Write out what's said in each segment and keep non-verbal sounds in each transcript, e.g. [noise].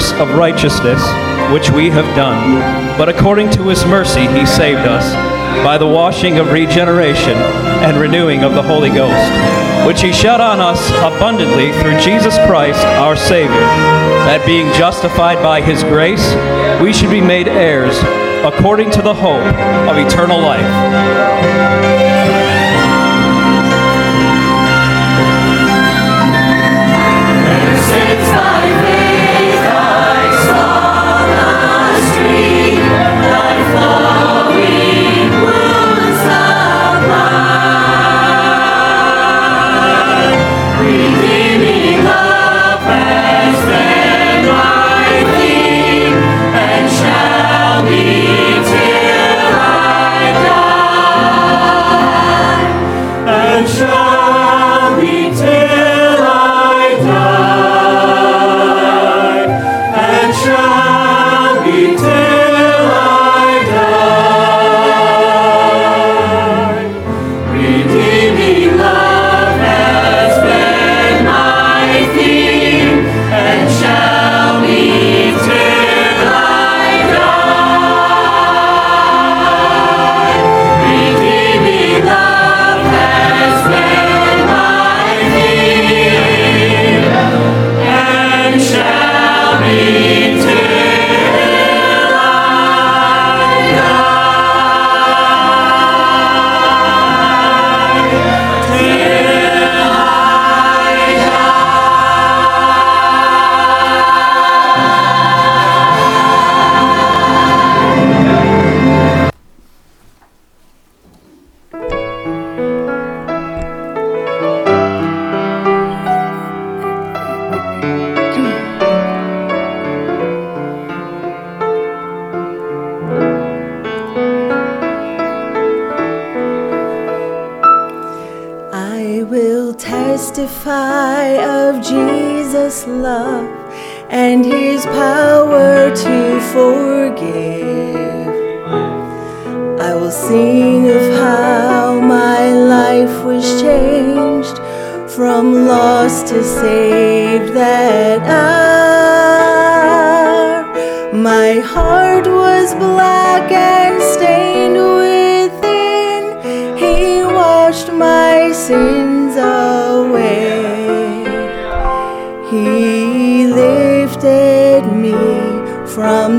works of righteousness which we have done, but according to his mercy he saved us by the washing of regeneration and renewing of the Holy Ghost, which he shed on us abundantly through Jesus Christ our Savior, that being justified by his grace, we should be made heirs according to the hope of eternal life.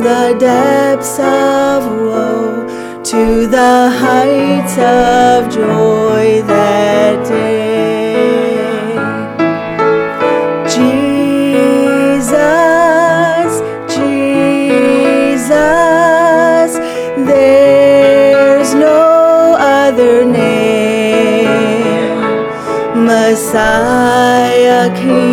The depths of woe to the heights of joy that day. Jesus, Jesus, there's no other name. Messiah, King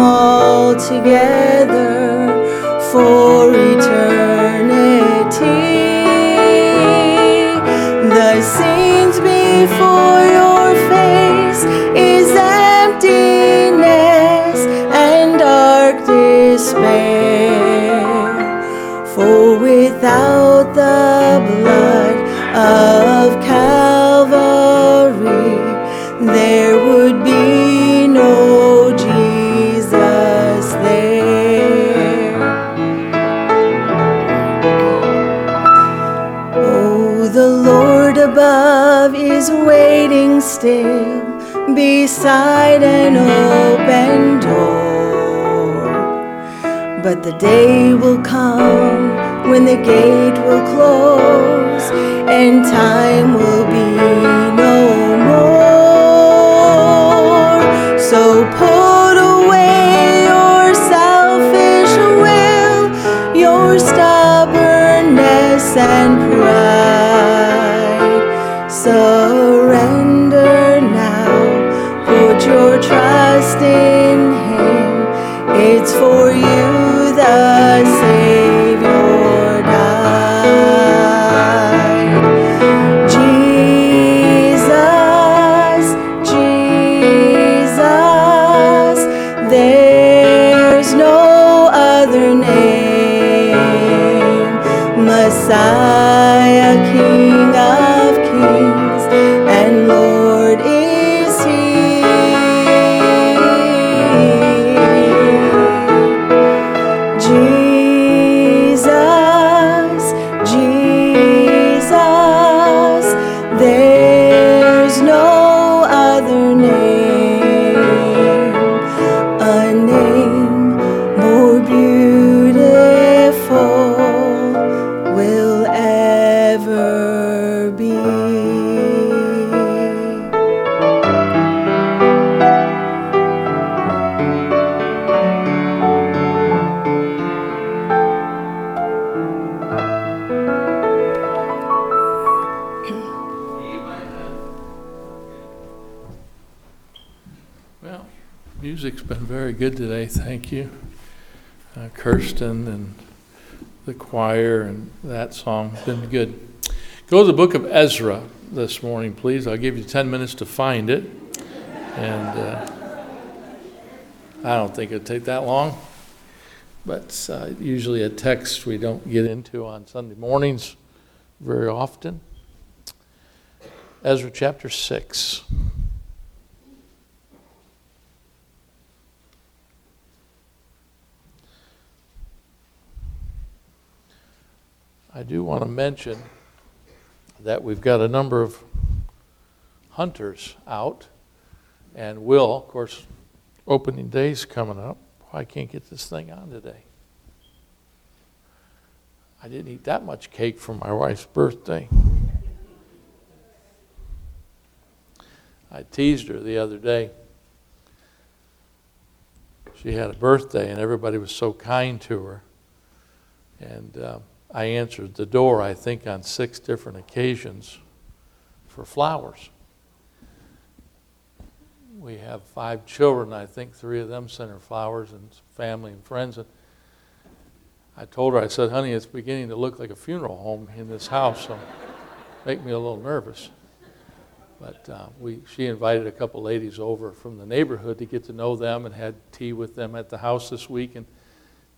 all together for eternity. The scenes before your face is emptiness an open door. But the day will come when the gate will close and time will be Kirsten and the choir and that song, been good. Go to the book of Ezra this morning, please. I'll give you 10 minutes to find it. And uh, I don't think it'll take that long. But uh, usually a text we don't get into on Sunday mornings very often. Ezra chapter 6. I do want to mention that we've got a number of hunters out, and will, of course, opening day's coming up. I can't get this thing on today. I didn't eat that much cake for my wife's birthday. I teased her the other day. She had a birthday, and everybody was so kind to her. And uh, I answered the door, I think, on six different occasions for flowers. We have five children. I think three of them sent her flowers and family and friends. And I told her, I said, honey, it's beginning to look like a funeral home in this house, so make me a little nervous. But uh, we, she invited a couple ladies over from the neighborhood to get to know them and had tea with them at the house this week. And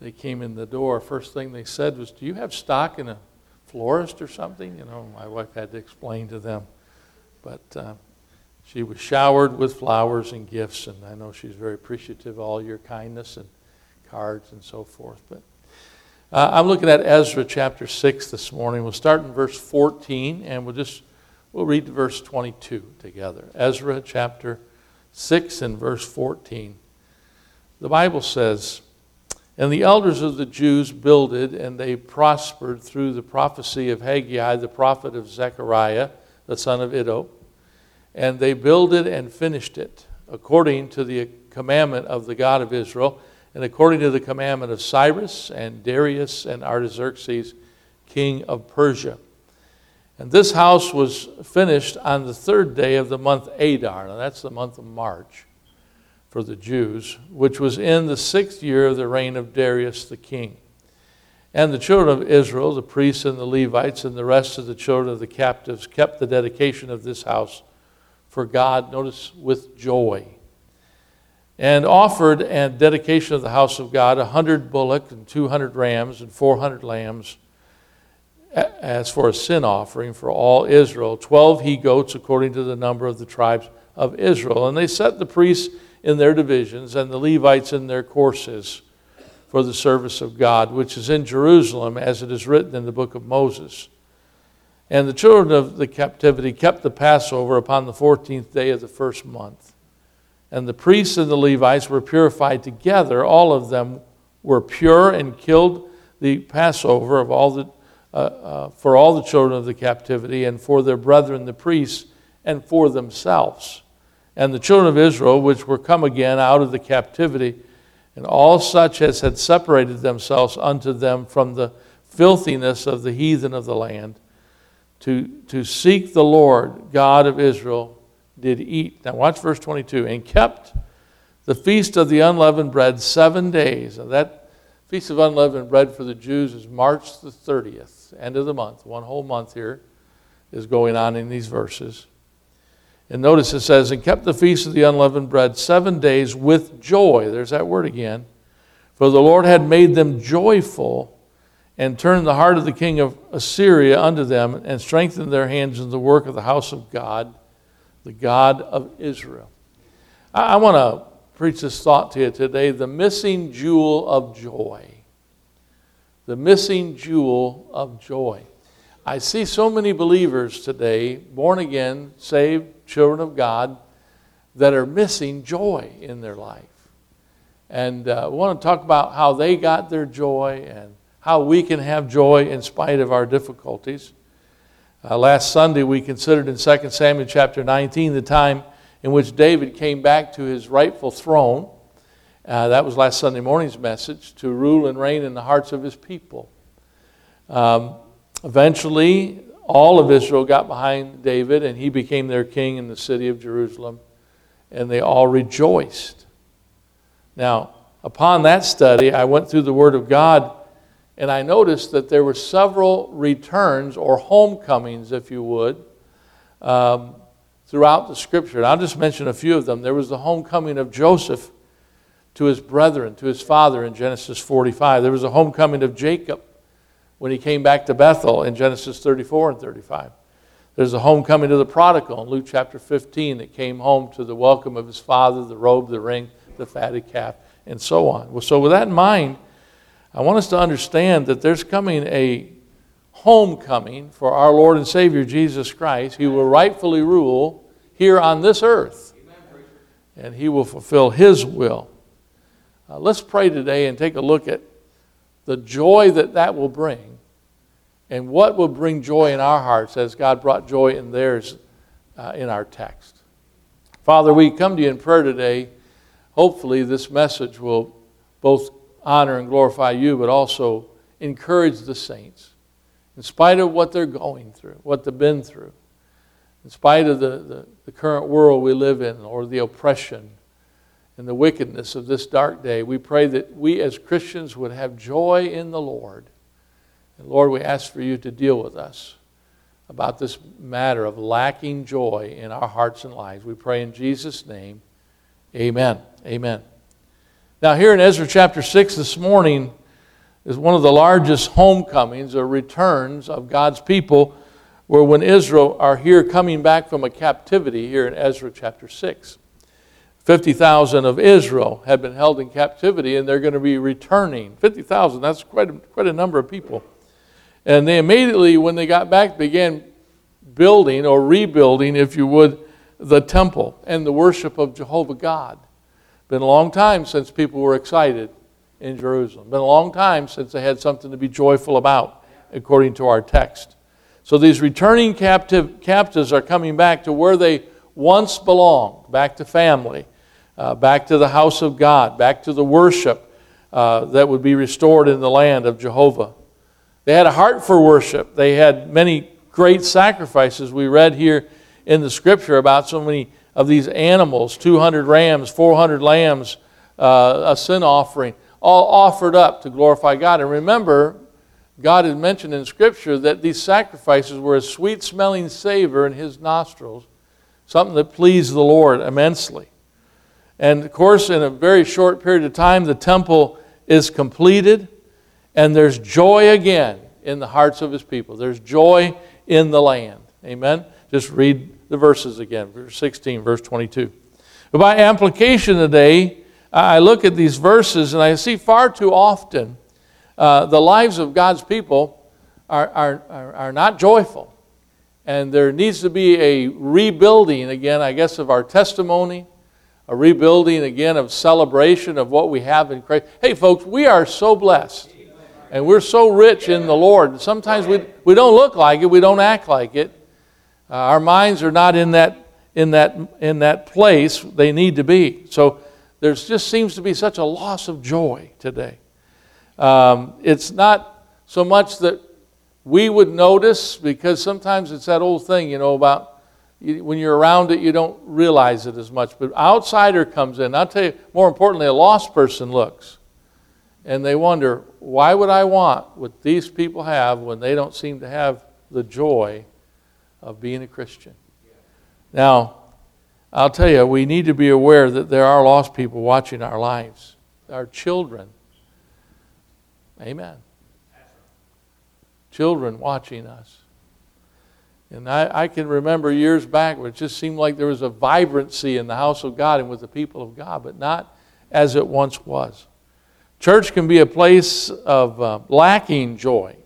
they came in the door. First thing they said was, "Do you have stock in a florist or something?" You know, my wife had to explain to them, but uh, she was showered with flowers and gifts, and I know she's very appreciative of all your kindness and cards and so forth. But uh, I'm looking at Ezra chapter six this morning. We'll start in verse 14, and we'll just we'll read verse 22 together. Ezra chapter six and verse 14. The Bible says. And the elders of the Jews builded, and they prospered through the prophecy of Haggai, the prophet of Zechariah, the son of Iddo. And they builded and finished it, according to the commandment of the God of Israel, and according to the commandment of Cyrus and Darius and Artaxerxes, king of Persia. And this house was finished on the third day of the month Adar. Now that's the month of March for the Jews, which was in the sixth year of the reign of Darius the king. And the children of Israel, the priests and the Levites, and the rest of the children of the captives kept the dedication of this house for God, notice, with joy. And offered and dedication of the house of God a hundred bullock and two hundred rams and four hundred lambs as for a sin offering for all Israel, twelve he goats according to the number of the tribes of Israel. And they set the priests in their divisions and the Levites in their courses for the service of God, which is in Jerusalem, as it is written in the book of Moses. And the children of the captivity kept the Passover upon the 14th day of the first month. And the priests and the Levites were purified together. All of them were pure and killed the Passover of all the, uh, uh, for all the children of the captivity and for their brethren the priests and for themselves. And the children of Israel, which were come again out of the captivity, and all such as had separated themselves unto them from the filthiness of the heathen of the land, to, to seek the Lord God of Israel, did eat. Now, watch verse 22 and kept the feast of the unleavened bread seven days. Now, that feast of unleavened bread for the Jews is March the 30th, end of the month. One whole month here is going on in these verses. And notice it says, and kept the feast of the unleavened bread seven days with joy. There's that word again. For the Lord had made them joyful and turned the heart of the king of Assyria unto them and strengthened their hands in the work of the house of God, the God of Israel. I, I want to preach this thought to you today the missing jewel of joy. The missing jewel of joy. I see so many believers today, born again, saved, children of God, that are missing joy in their life. And uh, I want to talk about how they got their joy and how we can have joy in spite of our difficulties. Uh, last Sunday, we considered in 2 Samuel chapter 19 the time in which David came back to his rightful throne. Uh, that was last Sunday morning's message to rule and reign in the hearts of his people. Um, eventually, all of Israel got behind David, and he became their king in the city of Jerusalem, and they all rejoiced. Now, upon that study, I went through the Word of God, and I noticed that there were several returns or homecomings, if you would, um, throughout the scripture. And I'll just mention a few of them. There was the homecoming of Joseph to his brethren, to his father in Genesis 45. There was a homecoming of Jacob when he came back to Bethel in Genesis 34 and 35. There's a homecoming to the prodigal in Luke chapter 15 that came home to the welcome of his father, the robe, the ring, the fatted calf, and so on. Well, So, with that in mind, I want us to understand that there's coming a homecoming for our Lord and Savior Jesus Christ. He will rightfully rule here on this earth, and He will fulfill His will. Uh, let's pray today and take a look at the joy that that will bring and what will bring joy in our hearts as God brought joy in theirs uh, in our text. Father, we come to you in prayer today. Hopefully, this message will both honor and glorify you, but also encourage the saints in spite of what they're going through, what they've been through, in spite of the, the, the current world we live in or the oppression and the wickedness of this dark day, we pray that we as Christians would have joy in the Lord. And Lord, we ask for you to deal with us about this matter of lacking joy in our hearts and lives. We pray in Jesus' name. Amen. Amen. Now, here in Ezra chapter 6 this morning, is one of the largest homecomings or returns of God's people, where when Israel are here coming back from a captivity here in Ezra chapter 6. 50,000 of Israel had been held in captivity and they're going to be returning. 50,000, that's quite a, quite a number of people. And they immediately, when they got back, began building or rebuilding, if you would, the temple and the worship of Jehovah God. Been a long time since people were excited in Jerusalem. Been a long time since they had something to be joyful about, according to our text. So these returning captive, captives are coming back to where they once belonged, back to family, uh, back to the house of God, back to the worship uh, that would be restored in the land of Jehovah. They had a heart for worship. They had many great sacrifices. We read here in the scripture about so many of these animals 200 rams, 400 lambs, uh, a sin offering all offered up to glorify God. And remember, God had mentioned in Scripture that these sacrifices were a sweet smelling savor in His nostrils, something that pleased the Lord immensely. And of course, in a very short period of time, the temple is completed, and there's joy again in the hearts of His people. There's joy in the land. Amen? Just read the verses again, verse 16, verse 22. But by application today, I look at these verses and I see far too often uh, the lives of God's people are, are, are, are not joyful. And there needs to be a rebuilding again, I guess, of our testimony, a rebuilding again of celebration of what we have in Christ. Hey, folks, we are so blessed. And we're so rich in the Lord. Sometimes we, we don't look like it, we don't act like it. Uh, our minds are not in that, in, that, in that place they need to be. So there just seems to be such a loss of joy today. Um, it's not so much that we would notice because sometimes it's that old thing, you know, about when you're around it, you don't realize it as much. But outsider comes in. I'll tell you, more importantly, a lost person looks and they wonder, why would I want what these people have when they don't seem to have the joy of being a Christian? Now, I'll tell you, we need to be aware that there are lost people watching our lives, our children. Amen. Children watching us. And I, I, can remember years back where it just seemed like there was a vibrancy in the house of God and with the people of God, but not as it once was. Church can be a place of uh, lacking joy.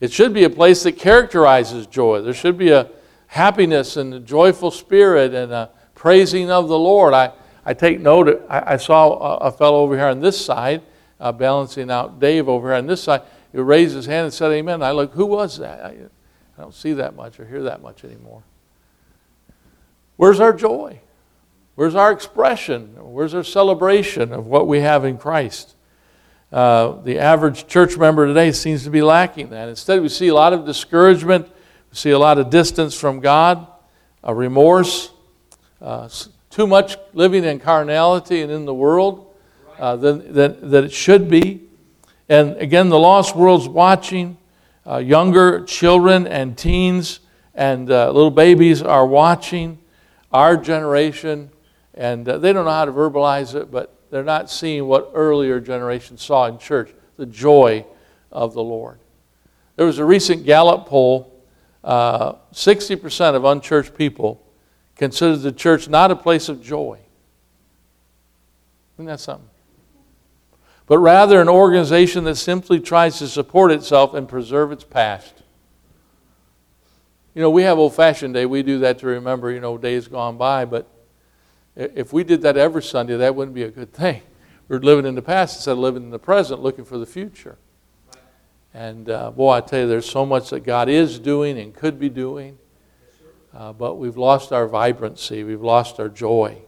It should be a place that characterizes joy. There should be a happiness and a joyful spirit and a praising of the Lord. I, I take note, I, I saw a, a, fellow over here on this side, uh, balancing out Dave over here on this side. He raised his hand and said, Amen. I look, who was that? I, don't see that much or hear that much anymore. Where's our joy? Where's our expression? Where's our celebration of what we have in Christ? Uh, the average church member today seems to be lacking that. Instead, we see a lot of discouragement, we see a lot of distance from God, a remorse, uh, too much living in carnality and in the world uh, than, than, that it should be. And again, the lost world's watching. Uh, younger children and teens and uh, little babies are watching our generation, and uh, they don't know how to verbalize it, but they're not seeing what earlier generations saw in church the joy of the Lord. There was a recent Gallup poll 60% uh, of unchurched people considered the church not a place of joy. Isn't that something? But rather an organization that simply tries to support itself and preserve its past. You know, we have old fashioned day. We do that to remember, you know, days gone by, but if we did that every Sunday, that wouldn't be a good thing. [laughs] We're living in the past instead of living in the present, looking for the future. And uh, boy, I tell you, there's so much that God is doing and could be doing, uh, but we've lost our vibrancy, we've lost our joy.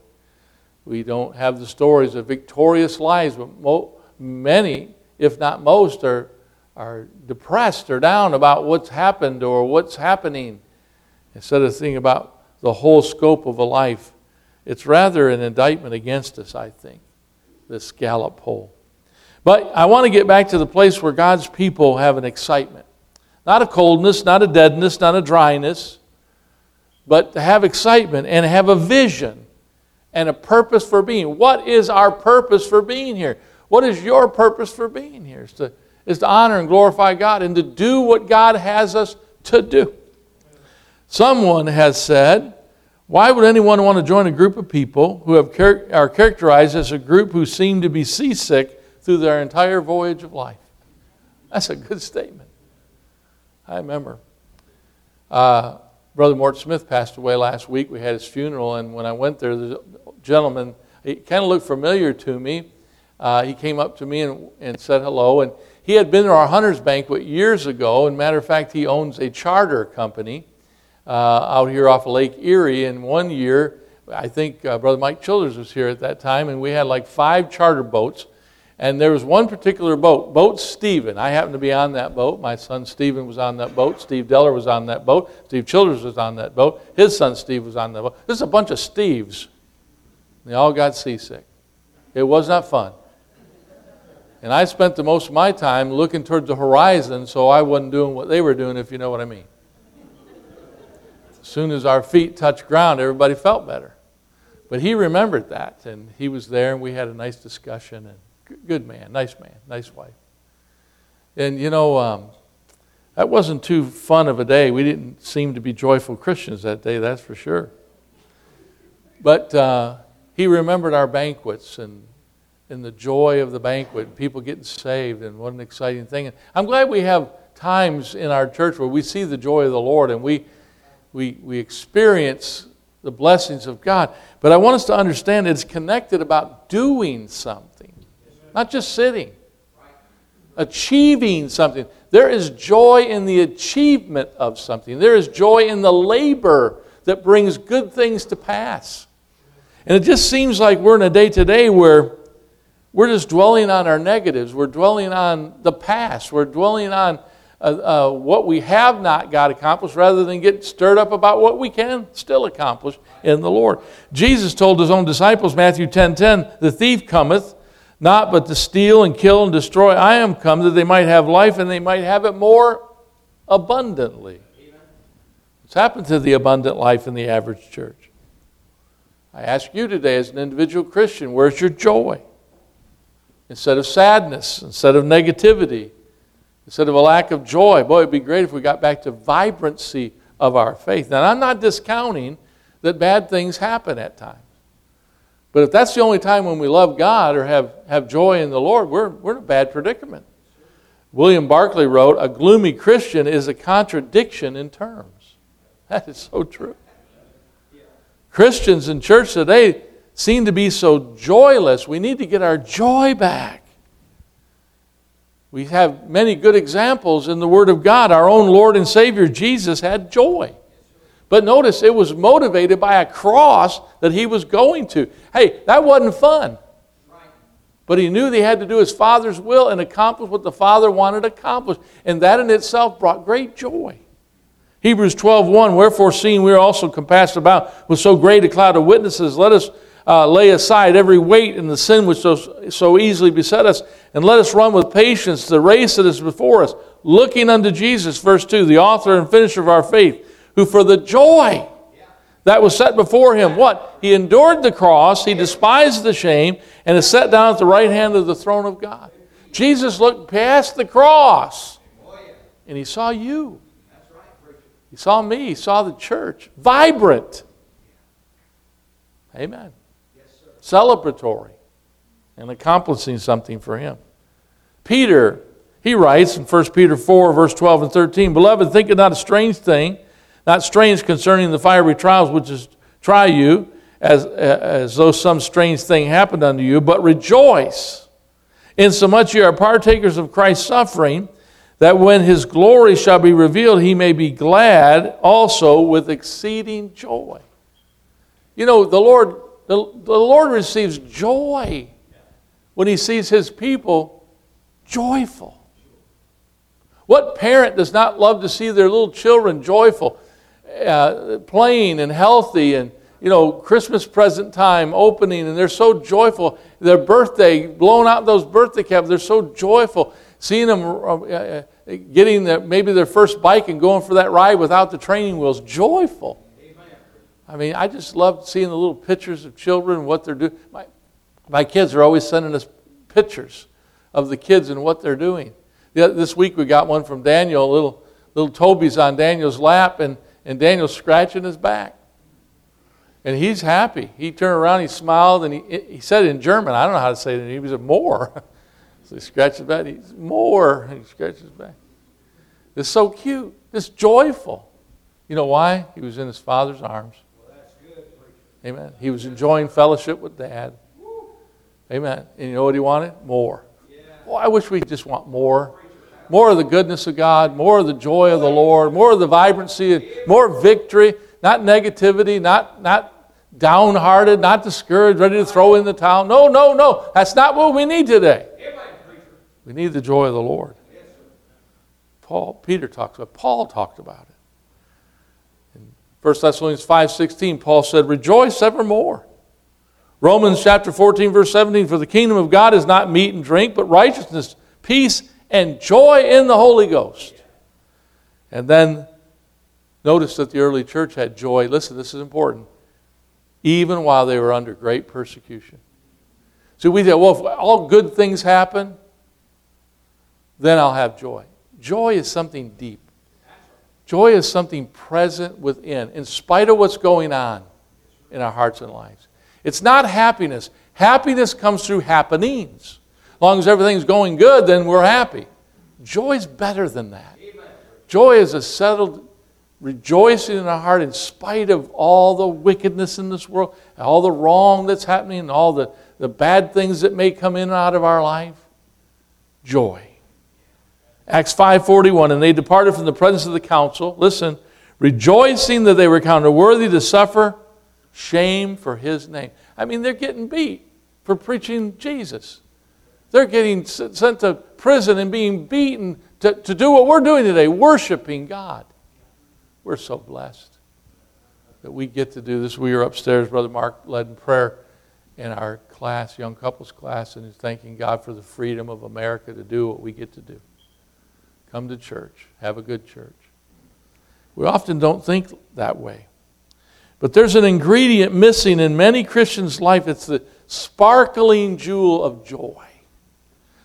We don't have the stories of victorious lives, but many, if not most, are, are depressed or down about what's happened or what's happening instead of thinking about the whole scope of a life it's rather an indictment against us, I think, this Gallup poll. But I want to get back to the place where God's people have an excitement. Not a coldness, not a deadness, not a dryness, but to have excitement and have a vision and a purpose for being. What is our purpose for being here? What is your purpose for being here? Is to, is to honor and glorify God and to do what God has us to do. Someone has said, why would anyone want to join a group of people who have char- are characterized as a group who seem to be seasick through their entire voyage of life? That's a good statement. I remember. Uh, Brother Mort Smith passed away last week. We had his funeral, and when I went there, the gentleman, he kind of looked familiar to me. Uh, he came up to me and, and said hello, and he had been to our Hunter's Banquet years ago. And matter of fact, he owns a charter company uh, out here off of Lake Erie. And one year, I think uh, Brother Mike Childers was here at that time, and we had like five charter boats. And there was one particular boat, Boat Stephen. I happened to be on that boat. My son Stephen was on that boat. Steve Deller was on that boat. Steve Childers was on that boat. His son Steve was on that boat. This is a bunch of Steves. They all got seasick. It was not fun. And I spent the most of my time looking towards the horizon, so I wasn't doing what they were doing, if you know what I mean. As soon as our feet touched ground, everybody felt better. But he remembered that, and he was there, and we had a nice discussion. And good man, nice man, nice wife. And you know, um, that wasn't too fun of a day. We didn't seem to be joyful Christians that day, that's for sure. But uh, he remembered our banquets and, and the joy of the banquet, people getting saved, and what an exciting thing. I'm glad we have times in our church where we see the joy of the Lord and we we, we experience the blessings of God. But I want us to understand it's connected about doing something, not just sitting. achieving something. There is joy in the achievement of something. There is joy in the labor that brings good things to pass. And it just seems like we're in a day today where we're just dwelling on our negatives. We're dwelling on the past. We're dwelling on uh, uh, what we have not got accomplished rather than get stirred up about what we can still accomplish in the Lord. Jesus told his own disciples, Matthew 10 10, the thief cometh not but to steal and kill and destroy. I am come that they might have life and they might have it more abundantly. What's happened to the abundant life in the average church? I ask you today, as an individual Christian, where's your joy? Instead of sadness, instead of negativity, instead of a lack of joy. Boy, it'd be great if we got back to vibrancy of our faith. Now, I'm not discounting that bad things happen at times. But if that's the only time when we love God or have, have joy in the Lord, we're, we're in a bad predicament. William Barclay wrote, A gloomy Christian is a contradiction in terms. That is so true. Christians in church today seem to be so joyless. We need to get our joy back. We have many good examples in the Word of God. Our own Lord and Savior Jesus had joy. But notice it was motivated by a cross that he was going to. Hey, that wasn't fun. But he knew that he had to do his Father's will and accomplish what the Father wanted accomplished. And that in itself brought great joy. Hebrews 12 1, Wherefore, seeing we are also compassed about with so great a cloud of witnesses, let us uh, lay aside every weight and the sin which so, so easily beset us, and let us run with patience the race that is before us, looking unto Jesus, verse 2, the author and finisher of our faith who for the joy that was set before him, what? He endured the cross, he despised the shame, and is set down at the right hand of the throne of God. Jesus looked past the cross and he saw you. He saw me, he saw the church, vibrant. Amen. Celebratory and accomplishing something for him. Peter, he writes in 1 Peter 4, verse 12 and 13 Beloved, think it not a strange thing not strange concerning the fiery trials which is try you, as, as though some strange thing happened unto you, but rejoice, insomuch you are partakers of Christ's suffering, that when his glory shall be revealed, he may be glad also with exceeding joy. You know, the Lord, the, the Lord receives joy when he sees his people joyful. What parent does not love to see their little children joyful? uh, playing and healthy and you know christmas present time opening and they're so joyful their birthday blowing out those birthday caps they're so joyful seeing them uh, uh, getting the, maybe their first bike and going for that ride without the training wheels joyful i mean i just love seeing the little pictures of children what they're doing my, my kids are always sending us pictures of the kids and what they're doing this week we got one from daniel little little toby's on daniel's lap and and Daniel's scratching his back. And he's happy. He turned around, he smiled, and he, he said it in German. I don't know how to say it. He was a more. [laughs] so he scratches his back. He's more. [laughs] He scratches his back. It's so cute. It's joyful. You know why? He was in his father's arms. Amen. He was enjoying fellowship with dad. Amen. And you know what he wanted? More. Oh, I wish we just want more more of the goodness of God, more of the joy of the Lord, more of the vibrancy, more victory, not negativity, not, not downhearted, not discouraged, ready to throw in the towel. No, no, no. That's not what we need today. We need the joy of the Lord. Paul, Peter talks about Paul talked about 1 Thessalonians 5:16, Paul said, Rejoice evermore. Romans chapter 14, verse 17, for the kingdom of God is not meat and drink, but righteousness, peace, and joy in the Holy Ghost. And then notice that the early church had joy. Listen, this is important. Even while they were under great persecution. So we say, well, if all good things happen, then I'll have joy. Joy is something deep. Joy is something present within, in spite of what's going on in our hearts and lives. It's not happiness. Happiness comes through happenings. As long as everything's going good, then we're happy. Joy is better than that. Joy is a settled rejoicing in our heart in spite of all the wickedness in this world, all the wrong that's happening, and all the, the bad things that may come in and out of our life. Joy. Acts 5:41 and they departed from the presence of the council. Listen, rejoicing that they were counted worthy to suffer shame for his name. I mean, they're getting beat for preaching Jesus. They're getting sent to prison and being beaten to, to do what we're doing today, worshiping God. We're so blessed that we get to do this. We were upstairs, Brother Mark led in prayer in our class, young couples class, and is thanking God for the freedom of America to do what we get to do. Come to church, have a good church. We often don't think that way. But there's an ingredient missing in many Christians' life. It's the sparkling jewel of joy.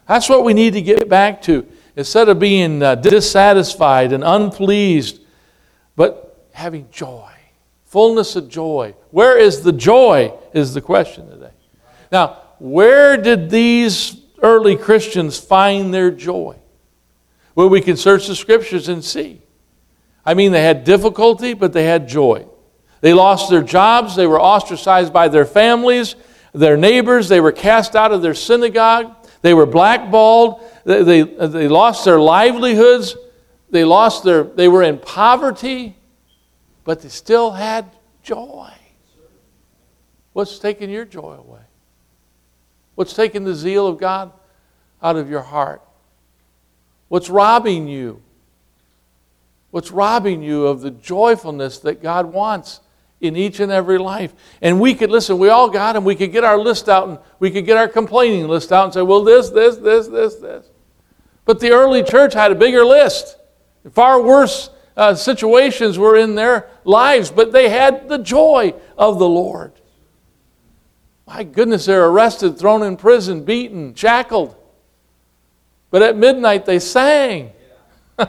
That's what we need to get back to. Instead of being uh, dissatisfied and unpleased, but having joy, fullness of joy. Where is the joy? Is the question today. Now, where did these early Christians find their joy? Well, we can search the scriptures and see. I mean, they had difficulty, but they had joy. They lost their jobs, they were ostracized by their families, their neighbors, they were cast out of their synagogue, they were blackballed, they, they, they lost their livelihoods, they lost their, they were in poverty, but they still had joy. What's taking your joy away? What's taking the zeal of God out of your heart? What's robbing you? What's robbing you of the joyfulness that God wants in each and every life? And we could, listen, we all got them. We could get our list out and we could get our complaining list out and say, well, this, this, this, this, this. But the early church had a bigger list. Far worse uh, situations were in their lives, but they had the joy of the Lord. My goodness, they're arrested, thrown in prison, beaten, shackled. But at midnight they sang. [laughs] and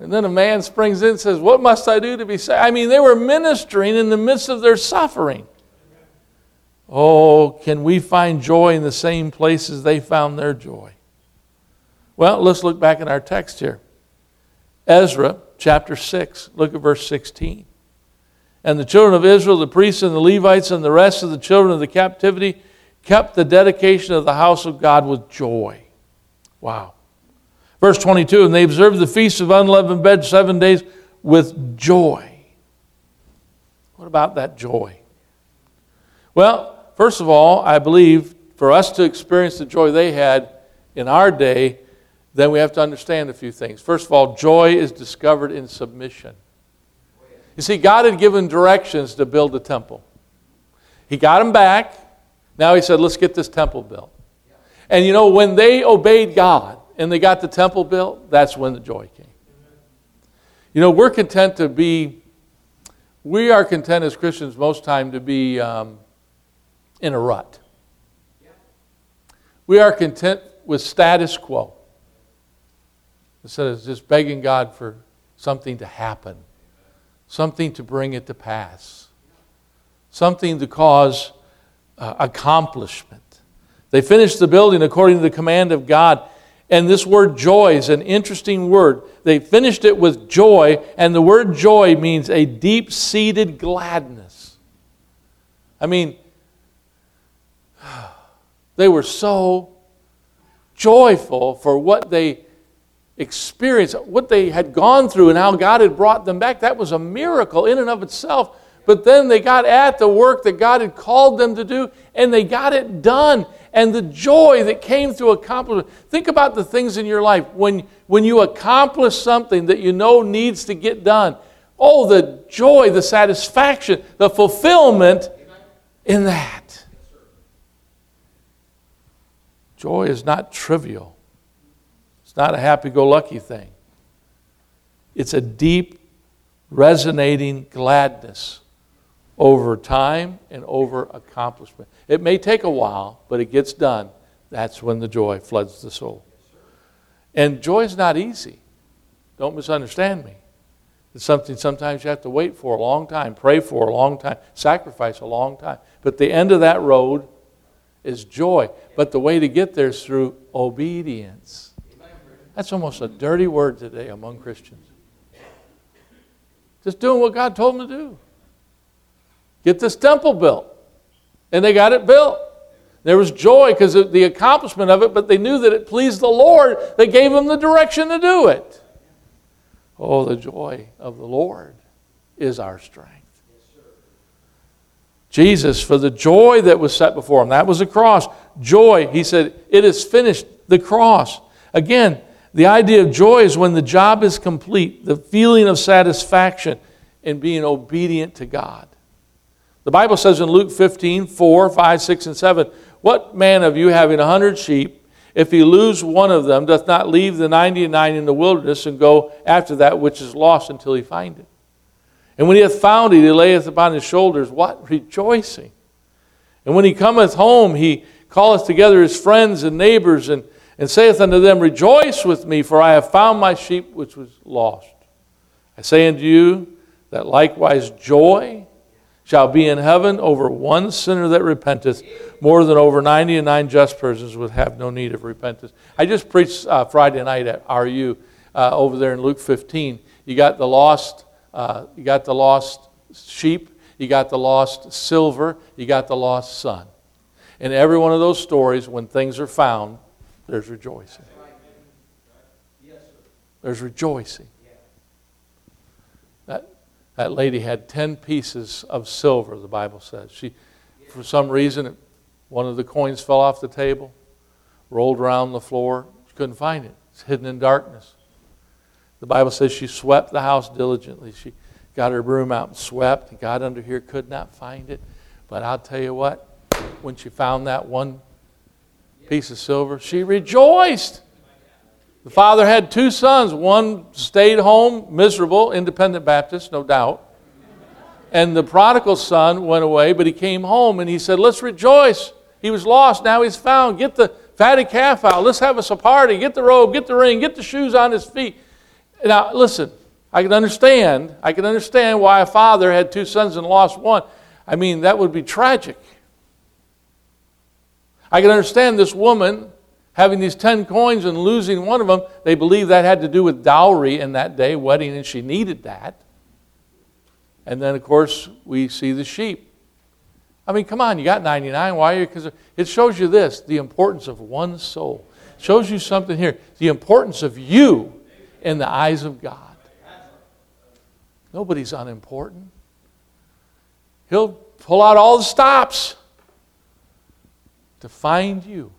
then a man springs in and says, What must I do to be saved? I mean, they were ministering in the midst of their suffering. Oh, can we find joy in the same places they found their joy? Well, let's look back in our text here. Ezra chapter 6, look at verse 16. And the children of Israel, the priests and the Levites, and the rest of the children of the captivity kept the dedication of the house of God with joy. Wow. Verse 22 And they observed the feast of unleavened bread seven days with joy. What about that joy? Well, first of all, I believe for us to experience the joy they had in our day, then we have to understand a few things. First of all, joy is discovered in submission. You see, God had given directions to build a temple. He got them back, now he said, let's get this temple built. And you know, when they obeyed God and they got the temple built, that's when the joy came. You know, we're content to be, we are content as Christians most time to be um, in a rut. We are content with status quo instead of just begging God for something to happen, something to bring it to pass, something to cause uh, accomplishment. They finished the building according to the command of God. And this word joy is an interesting word. They finished it with joy, and the word joy means a deep seated gladness. I mean, [sighs] they were so joyful for what they experienced, what they had gone through, and how God had brought them back. That was a miracle in and of itself. But then they got at the work that God had called them to do, and they got it done. And the joy that came through accomplishment. Think about the things in your life when, when you accomplish something that you know needs to get done. Oh, the joy, the satisfaction, the fulfillment in that. Joy is not trivial, it's not a happy go lucky thing. It's a deep, resonating gladness over time and over accomplishment. It may take a while, but it gets done. That's when the joy floods the soul. And joy is not easy. Don't misunderstand me. It's something sometimes you have to wait for a long time, pray for a long time, sacrifice a long time. But the end of that road is joy. But the way to get there is through obedience. That's almost a dirty word today among Christians. Just doing what God told them to do. Get this temple built. And they got it built. There was joy because of the accomplishment of it, but they knew that it pleased the Lord that gave them the direction to do it. Oh, the joy of the Lord is our strength. Jesus, for the joy that was set before him, that was the cross. Joy, he said, it is finished, the cross. Again, the idea of joy is when the job is complete, the feeling of satisfaction in being obedient to God. The Bible says in Luke 15, 4, 5, 6, and 7, What man of you having a hundred sheep, if he lose one of them, doth not leave the ninety and nine in the wilderness and go after that which is lost until he find it? And when he hath found it, he layeth upon his shoulders what? Rejoicing. And when he cometh home, he calleth together his friends and neighbors and, and saith unto them, Rejoice with me, for I have found my sheep which was lost. I say unto you that likewise joy shall be in heaven over one sinner that repenteth, more than over ninety and nine just persons would have no need of repentance. I just preached uh, Friday night at RU uh, over there in Luke 15. You got the lost uh, you got the lost sheep, you got the lost silver, you got the lost son. In every one of those stories, when things are found, there's rejoicing. There's rejoicing. That, lady had 10 pieces of silver, the Bible says. She, for some reason, one of the coins fell off the table, rolled around the floor. She couldn't find it. It's hidden in darkness. The Bible says she swept the house diligently. She got her broom out and swept and got under here, could not find it. But I'll tell you what, when she found that one piece of silver, she rejoiced. The father had two sons. One stayed home, miserable, independent Baptist, no doubt. And the prodigal son went away, but he came home and he said, Let's rejoice. He was lost, now he's found. Get the fatted calf out. Let's have us a party. Get the robe, get the ring, get the shoes on his feet. Now, listen, I can understand. I can understand why a father had two sons and lost one. I mean, that would be tragic. I can understand this woman having these 10 coins and losing one of them. They believe that had to do with dowry in that day, wedding, and she needed that. And then, of course, we see the sheep. I mean, come on, you got 99. Why are you? Because it shows you this the importance of one soul. It shows you something here. The importance of you in the eyes of God. Nobody's unimportant. He'll pull out all the stops to find you.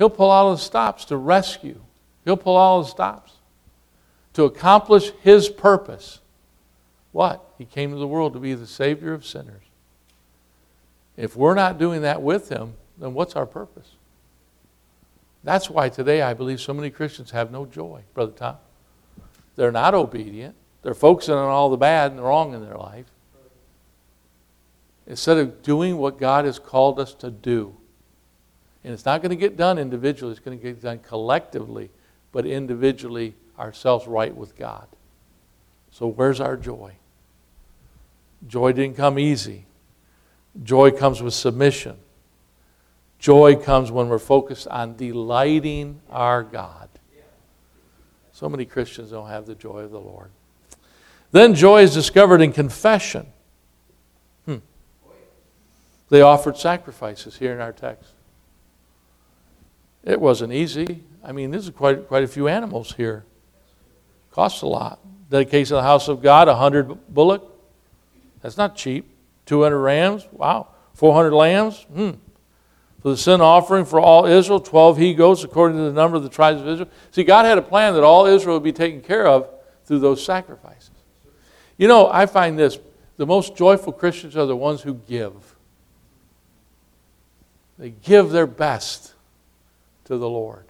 He'll pull all the stops to rescue. He'll pull all the stops to accomplish His purpose. What? He came to the world to be the Savior of sinners. If we're not doing that with Him, then what's our purpose? That's why today I believe so many Christians have no joy, Brother Tom. They're not obedient. They're focusing on all the bad and the wrong in their life. Instead of doing what God has called us to do. And it's not going to get done individually, it's going to get done collectively, but individually, ourselves right with God. So, where's our joy? Joy didn't come easy, joy comes with submission. Joy comes when we're focused on delighting our God. So many Christians don't have the joy of the Lord. Then joy is discovered in confession. Hmm. They offered sacrifices here in our text. It wasn't easy. I mean, there's quite, quite a few animals here. Costs a lot. Dedication of the house of God, 100 bullock. That's not cheap. 200 rams. Wow. 400 lambs. Hmm for the sin offering for all Israel, 12 he goats according to the number of the tribes of Israel. See, God had a plan that all Israel would be taken care of through those sacrifices. You know, I find this the most joyful Christians are the ones who give. They give their best to the Lord.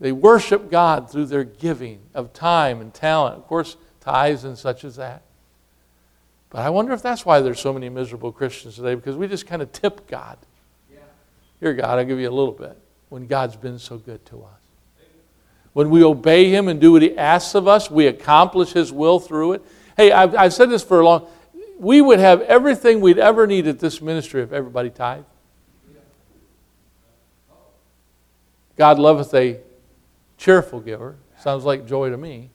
They worship God through their giving of time and talent. Of course, tithes and such as that. But I wonder if that's why there's so many miserable Christians today, because we just kind of tip God. Yeah. Here, God, I'll give you a little bit when God's been so good to us. When we obey Him and do what He asks of us, we accomplish His will through it. Hey, I've, I've said this for a long we would have everything we'd ever need at this ministry if everybody tithed. God loveth a cheerful giver. Sounds like joy to me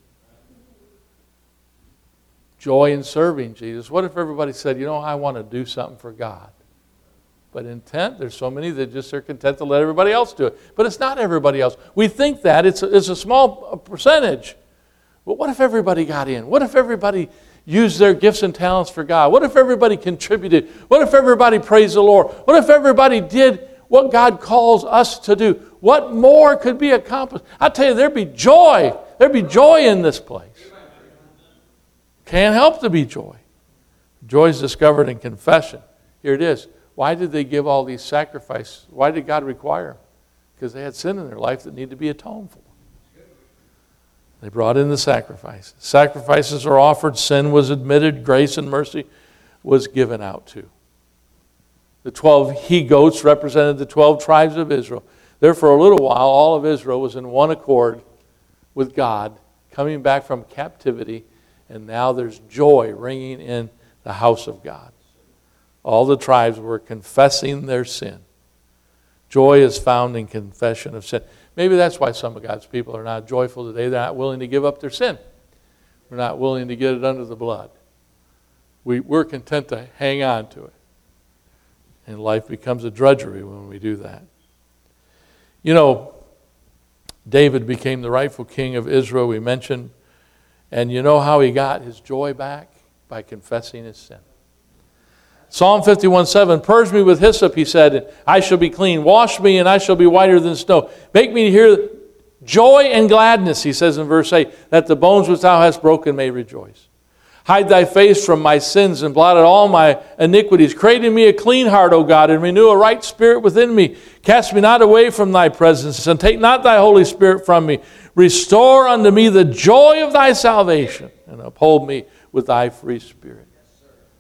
joy in serving Jesus. What if everybody said, you know, I want to do something for God? But intent, there's so many that just are content to let everybody else do it. But it's not everybody else. We think that it's a, it's a small percentage. But what if everybody got in? What if everybody used their gifts and talents for God? What if everybody contributed? What if everybody praised the Lord? What if everybody did what God calls us to do? What more could be accomplished? I tell you, there'd be joy. There'd be joy in this place. Can't help to be joy. Joy is discovered in confession. Here it is. Why did they give all these sacrifices? Why did God require them? Because they had sin in their life that needed to be atoned for. They brought in the sacrifices. Sacrifices are offered, sin was admitted, grace and mercy was given out to. The 12 he goats represented the 12 tribes of Israel. There, for a little while, all of Israel was in one accord with God, coming back from captivity, and now there's joy ringing in the house of God. All the tribes were confessing their sin. Joy is found in confession of sin. Maybe that's why some of God's people are not joyful today. They're not willing to give up their sin. We're not willing to get it under the blood. We, we're content to hang on to it. And life becomes a drudgery when we do that. You know, David became the rightful king of Israel, we mentioned. And you know how he got his joy back? By confessing his sin. Psalm 51 7 Purge me with hyssop, he said, I shall be clean. Wash me, and I shall be whiter than snow. Make me hear joy and gladness, he says in verse 8, that the bones which thou hast broken may rejoice. Hide thy face from my sins and blot out all my iniquities. Create in me a clean heart, O God, and renew a right spirit within me. Cast me not away from thy presence, and take not thy Holy Spirit from me. Restore unto me the joy of thy salvation, and uphold me with thy free spirit.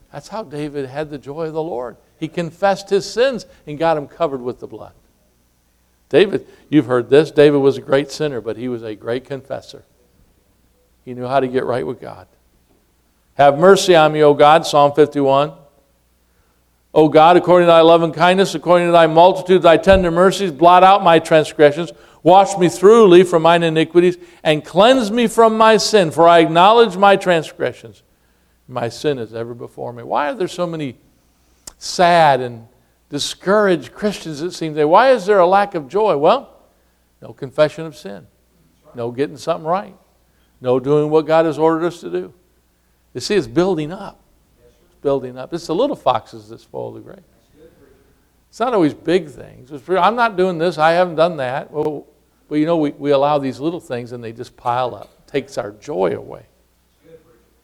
That's how David had the joy of the Lord. He confessed his sins and got them covered with the blood. David, you've heard this. David was a great sinner, but he was a great confessor. He knew how to get right with God. Have mercy on me, O God, Psalm 51. O God, according to thy loving kindness, according to thy multitude, thy tender mercies, blot out my transgressions. Wash me thoroughly from mine iniquities, and cleanse me from my sin, for I acknowledge my transgressions. My sin is ever before me. Why are there so many sad and discouraged Christians, it seems? Why is there a lack of joy? Well, no confession of sin, no getting something right, no doing what God has ordered us to do. You see, it's building up. It's building up. It's the little foxes that spoil the grain. It's not always big things. I'm not doing this. I haven't done that. Well, well you know, we, we allow these little things and they just pile up. It takes our joy away.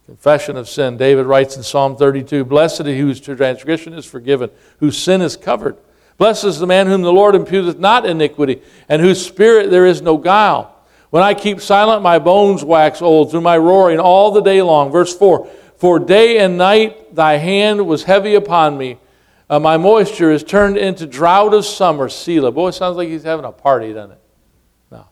Confession of sin. David writes in Psalm 32 Blessed is he whose transgression is forgiven, whose sin is covered. Blessed is the man whom the Lord imputeth not iniquity, and whose spirit there is no guile. When I keep silent, my bones wax old through my roaring all the day long. Verse 4 For day and night thy hand was heavy upon me. Uh, my moisture is turned into drought of summer. Selah. Boy, sounds like he's having a party, doesn't it? No.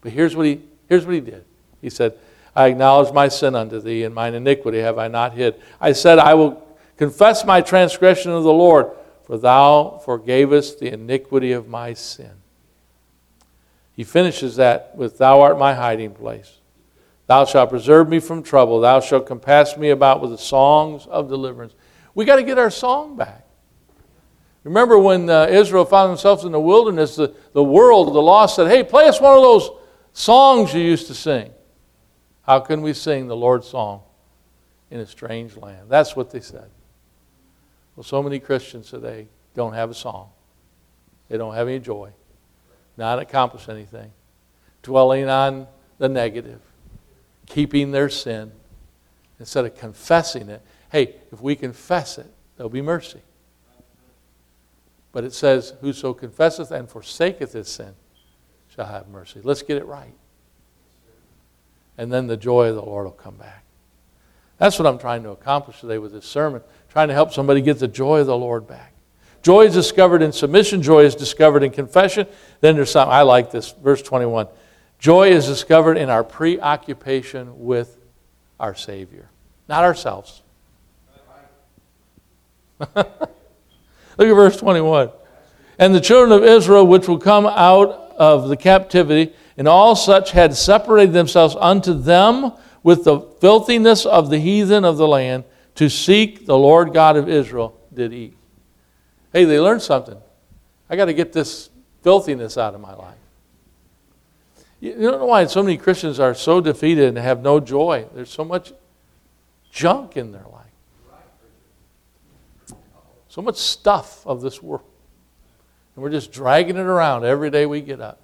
But here's what he, here's what he did. He said, I acknowledge my sin unto thee, and mine iniquity have I not hid. I said, I will confess my transgression of the Lord, for thou forgavest the iniquity of my sin. He finishes that with, Thou art my hiding place. Thou shalt preserve me from trouble. Thou shalt compass me about with the songs of deliverance. We got to get our song back. Remember when uh, Israel found themselves in the wilderness, the, the world, the lost said, Hey, play us one of those songs you used to sing. How can we sing the Lord's song in a strange land? That's what they said. Well, so many Christians today don't have a song, they don't have any joy not accomplish anything, dwelling on the negative, keeping their sin instead of confessing it. Hey, if we confess it, there'll be mercy. But it says, Whoso confesseth and forsaketh his sin shall have mercy. Let's get it right. And then the joy of the Lord will come back. That's what I'm trying to accomplish today with this sermon, trying to help somebody get the joy of the Lord back. Joy is discovered in submission, joy is discovered in confession. Then there's something, I like this, verse 21. Joy is discovered in our preoccupation with our Savior, not ourselves. [laughs] Look at verse 21. And the children of Israel, which will come out of the captivity, and all such had separated themselves unto them with the filthiness of the heathen of the land to seek the Lord God of Israel, did eat. Hey, they learned something. I got to get this filthiness out of my life. You don't know why so many Christians are so defeated and have no joy. There's so much junk in their life. So much stuff of this world. And we're just dragging it around every day we get up.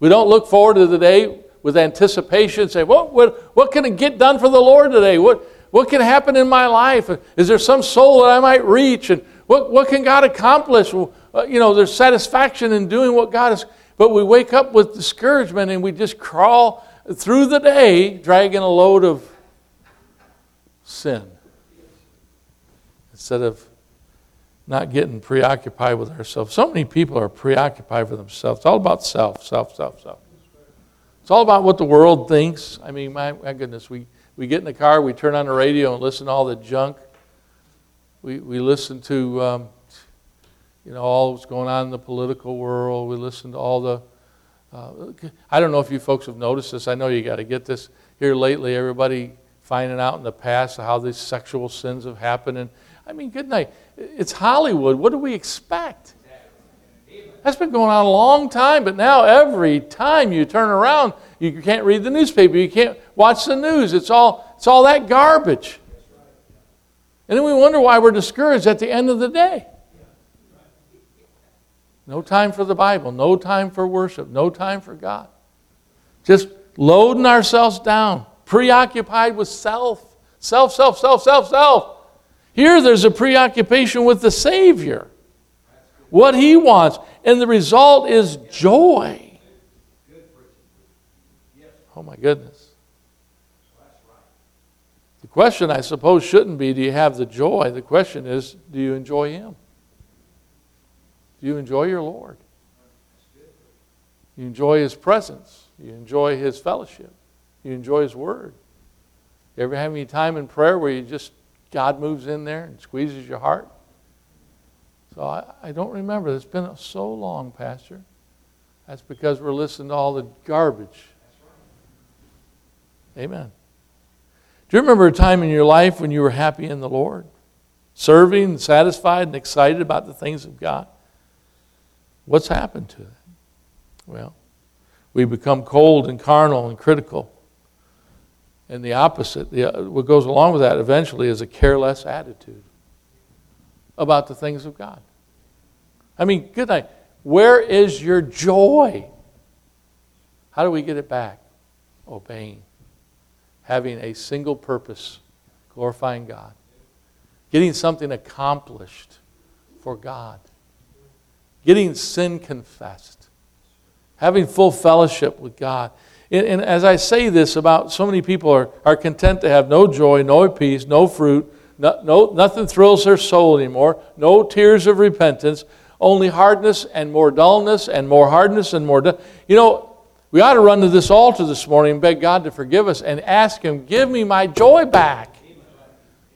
We don't look forward to the day with anticipation, say, what, what, what can I get done for the Lord today? What, what can happen in my life? Is there some soul that I might reach? And what, what can God accomplish? Well, uh, you know, there's satisfaction in doing what God is. But we wake up with discouragement and we just crawl through the day dragging a load of sin instead of not getting preoccupied with ourselves. So many people are preoccupied with themselves. It's all about self, self, self, self. It's all about what the world thinks. I mean, my, my goodness, we, we get in the car, we turn on the radio and listen to all the junk. We, we listen to, um, you know, all that's going on in the political world. We listen to all the, uh, I don't know if you folks have noticed this. I know you got to get this here lately. Everybody finding out in the past how these sexual sins have happened. And I mean, good night. It's Hollywood. What do we expect? That's been going on a long time, but now every time you turn around, you can't read the newspaper, you can't watch the news. It's all, it's all that garbage. And then we wonder why we're discouraged at the end of the day. No time for the Bible, no time for worship, no time for God. Just loading ourselves down, preoccupied with self. Self, self, self, self, self. Here there's a preoccupation with the Savior what He wants. And the result is joy. Oh my goodness. Question, I suppose, shouldn't be do you have the joy? The question is do you enjoy Him? Do you enjoy your Lord? You enjoy His presence. You enjoy His fellowship. You enjoy His Word. You ever have any time in prayer where you just, God moves in there and squeezes your heart? So I, I don't remember. It's been so long, Pastor. That's because we're listening to all the garbage. Amen. Do you remember a time in your life when you were happy in the Lord? Serving, satisfied, and excited about the things of God? What's happened to it? Well, we become cold and carnal and critical. And the opposite, the, uh, what goes along with that eventually is a careless attitude about the things of God. I mean, good night. Where is your joy? How do we get it back? Obeying. Having a single purpose, glorifying God. Getting something accomplished for God. Getting sin confessed. Having full fellowship with God. And, and as I say this about so many people are, are content to have no joy, no peace, no fruit, no, no, nothing thrills their soul anymore, no tears of repentance, only hardness and more dullness and more hardness and more. Du- you know, we ought to run to this altar this morning and beg God to forgive us and ask Him, Give me my joy back.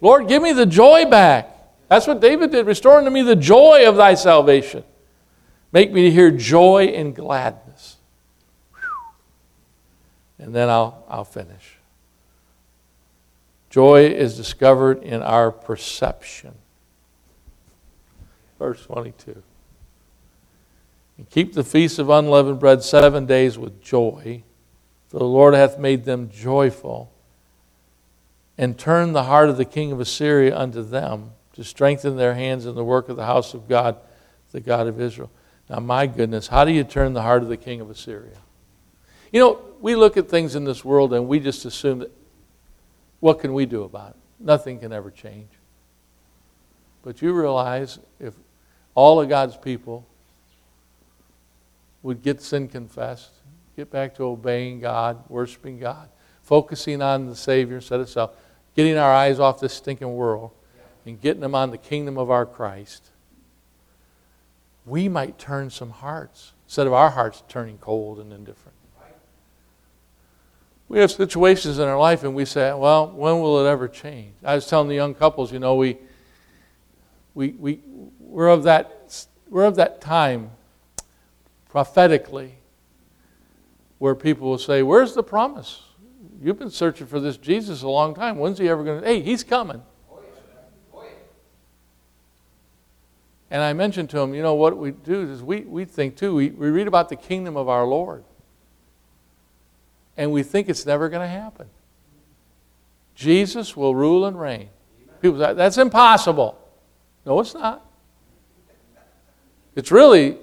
Lord, give me the joy back. That's what David did, restoring to me the joy of thy salvation. Make me to hear joy and gladness. And then I'll, I'll finish. Joy is discovered in our perception. Verse 22. And keep the feast of unleavened bread seven days with joy, for the Lord hath made them joyful. And turn the heart of the king of Assyria unto them, to strengthen their hands in the work of the house of God, the God of Israel. Now, my goodness, how do you turn the heart of the king of Assyria? You know, we look at things in this world and we just assume that what can we do about it? Nothing can ever change. But you realize if all of God's people would get sin confessed, get back to obeying God, worshiping God, focusing on the Savior instead of self, getting our eyes off this stinking world, and getting them on the kingdom of our Christ, we might turn some hearts instead of our hearts turning cold and indifferent. We have situations in our life and we say, well, when will it ever change? I was telling the young couples, you know, we, we, we, we're, of that, we're of that time prophetically where people will say, Where's the promise? You've been searching for this Jesus a long time. When's he ever going to? Hey, he's coming. And I mentioned to him, you know, what we do is we, we think too, we, we read about the kingdom of our Lord. And we think it's never going to happen. Jesus will rule and reign. People say, that's impossible. No, it's not. It's really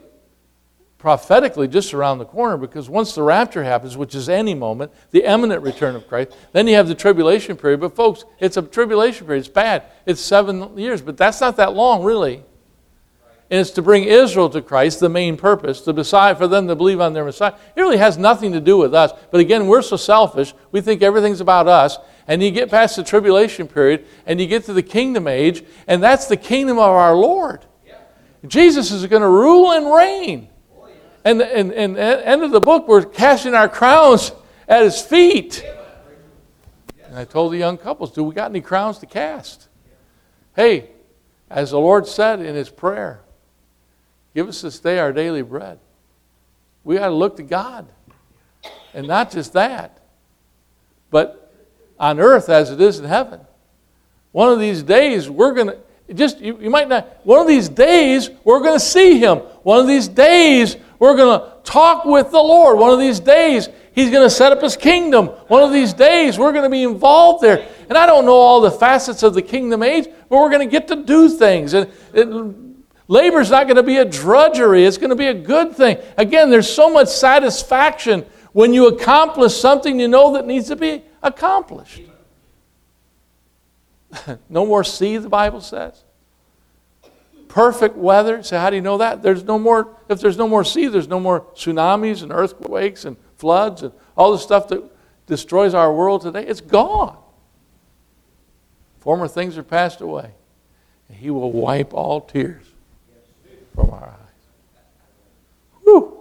prophetically just around the corner because once the rapture happens, which is any moment, the imminent return of Christ, then you have the tribulation period. But folks, it's a tribulation period. It's bad. It's seven years, but that's not that long, really. And it's to bring Israel to Christ, the main purpose, to decide for them to believe on their Messiah. It really has nothing to do with us. But again, we're so selfish, we think everything's about us. And you get past the tribulation period, and you get to the kingdom age, and that's the kingdom of our Lord. Jesus is going to rule and reign. And, and, and end of the book, we're casting our crowns at his feet. And I told the young couples, do we got any crowns to cast? Hey, as the Lord said in his prayer, give us this day our daily bread. We got to look to God. And not just that, but on earth as it is in heaven. One of these days, we're going to, just, you, you might not, one of these days, we're going to see him. One of these days, we're going to talk with the Lord. One of these days, He's going to set up His kingdom. One of these days, we're going to be involved there. And I don't know all the facets of the kingdom age, but we're going to get to do things. And it, labor's not going to be a drudgery, it's going to be a good thing. Again, there's so much satisfaction when you accomplish something you know that needs to be accomplished. [laughs] no more sea, the Bible says perfect weather. So how do you know that? There's no more, if there's no more sea, there's no more tsunamis and earthquakes and floods and all the stuff that destroys our world today. It's gone. Former things are passed away. And he will wipe all tears from our eyes. Whew.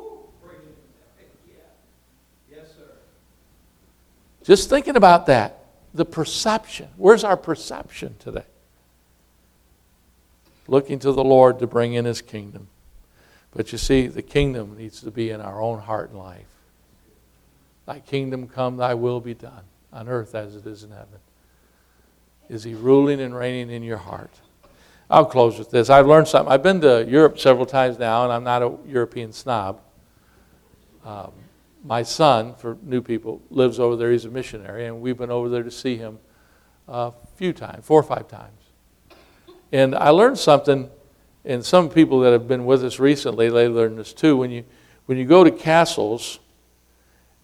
Just thinking about that, the perception. Where's our perception today? Looking to the Lord to bring in his kingdom. But you see, the kingdom needs to be in our own heart and life. Thy kingdom come, thy will be done, on earth as it is in heaven. Is he ruling and reigning in your heart? I'll close with this. I've learned something. I've been to Europe several times now, and I'm not a European snob. Um, my son, for new people, lives over there. He's a missionary, and we've been over there to see him a few times, four or five times. And I learned something, and some people that have been with us recently, they learned this too. When you, when you go to castles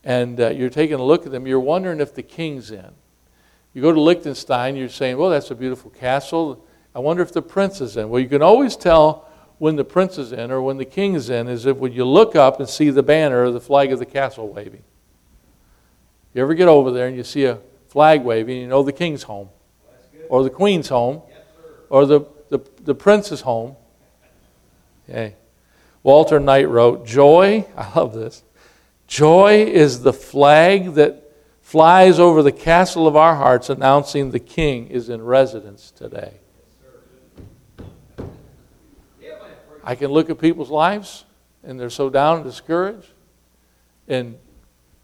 and uh, you're taking a look at them, you're wondering if the king's in. You go to Liechtenstein, you're saying, well, that's a beautiful castle. I wonder if the prince is in. Well, you can always tell when the prince is in or when the king is in is if when you look up and see the banner or the flag of the castle waving. You ever get over there and you see a flag waving, you know the king's home or the queen's home or the, the, the prince's home. Okay. Walter Knight wrote, Joy, [laughs] I love this. Joy is the flag that flies over the castle of our hearts, announcing the king is in residence today. I can look at people's lives, and they're so down and discouraged and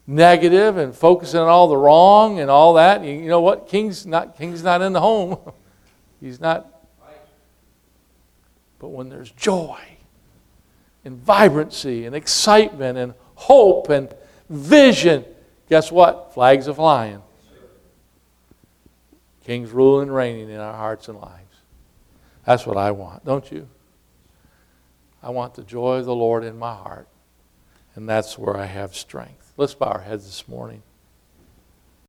negative and focusing on all the wrong and all that. You know what? King's not, King's not in the home. [laughs] He's not but when there's joy and vibrancy and excitement and hope and vision, guess what? Flags are flying. King's ruling and reigning in our hearts and lives. That's what I want, don't you? I want the joy of the Lord in my heart, and that's where I have strength. Let's bow our heads this morning.